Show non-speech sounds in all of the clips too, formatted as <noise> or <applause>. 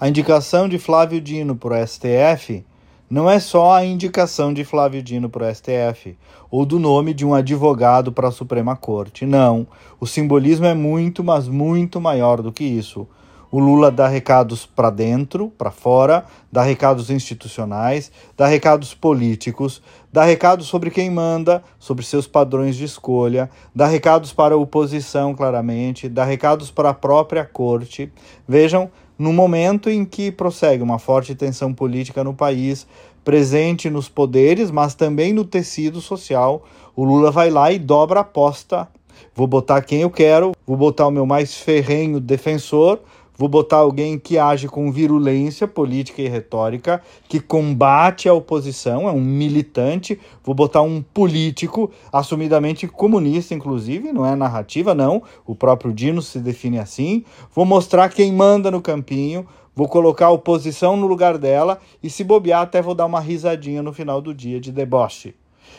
A indicação de Flávio Dino para o STF não é só a indicação de Flávio Dino para o STF ou do nome de um advogado para a Suprema Corte. Não. O simbolismo é muito, mas muito maior do que isso. O Lula dá recados para dentro, para fora, dá recados institucionais, dá recados políticos, dá recados sobre quem manda, sobre seus padrões de escolha, dá recados para a oposição, claramente, dá recados para a própria corte. Vejam, no momento em que prossegue uma forte tensão política no país, presente nos poderes, mas também no tecido social, o Lula vai lá e dobra a aposta. Vou botar quem eu quero, vou botar o meu mais ferrenho defensor Vou botar alguém que age com virulência política e retórica, que combate a oposição, é um militante. Vou botar um político, assumidamente comunista, inclusive, não é narrativa, não. O próprio Dino se define assim. Vou mostrar quem manda no campinho. Vou colocar a oposição no lugar dela e, se bobear, até vou dar uma risadinha no final do dia de deboche.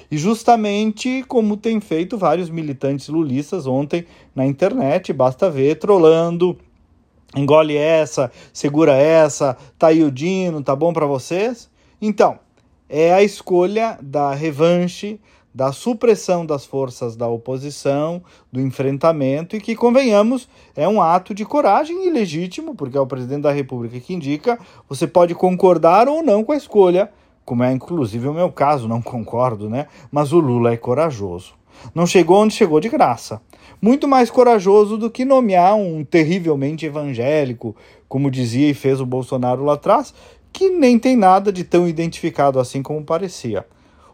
E justamente como tem feito vários militantes lulistas ontem na internet, basta ver, trolando engole essa, segura essa, tá aí o Dino, tá bom para vocês? Então, é a escolha da revanche, da supressão das forças da oposição, do enfrentamento, e que, convenhamos, é um ato de coragem ilegítimo, porque é o presidente da República que indica, você pode concordar ou não com a escolha, como é inclusive o meu caso, não <laughs> concordo, né? Mas o Lula é corajoso. Não chegou onde chegou de graça muito mais corajoso do que nomear um terrivelmente evangélico, como dizia e fez o Bolsonaro lá atrás, que nem tem nada de tão identificado assim como parecia.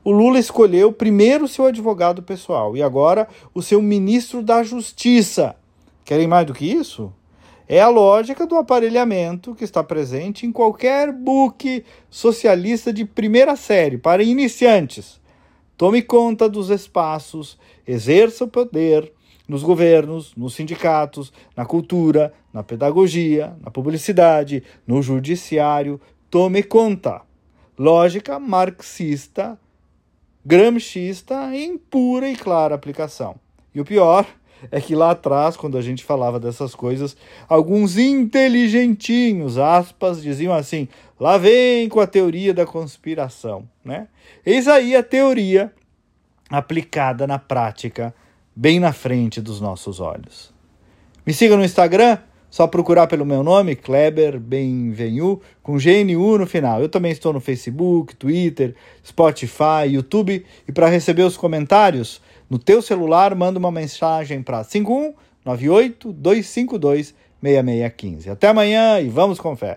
O Lula escolheu primeiro seu advogado pessoal e agora o seu ministro da Justiça. Querem mais do que isso? É a lógica do aparelhamento que está presente em qualquer book socialista de primeira série para iniciantes. Tome conta dos espaços, exerça o poder, nos governos, nos sindicatos, na cultura, na pedagogia, na publicidade, no judiciário. Tome conta. Lógica marxista, gramscista em pura e clara aplicação. E o pior é que lá atrás, quando a gente falava dessas coisas, alguns inteligentinhos, aspas, diziam assim: lá vem com a teoria da conspiração. Né? Eis aí a teoria aplicada na prática bem na frente dos nossos olhos. Me siga no Instagram, só procurar pelo meu nome, Kleber Benvenu, com GNU no final. Eu também estou no Facebook, Twitter, Spotify, YouTube e para receber os comentários no teu celular, manda uma mensagem para 5198 252 6615. Até amanhã e vamos com fé.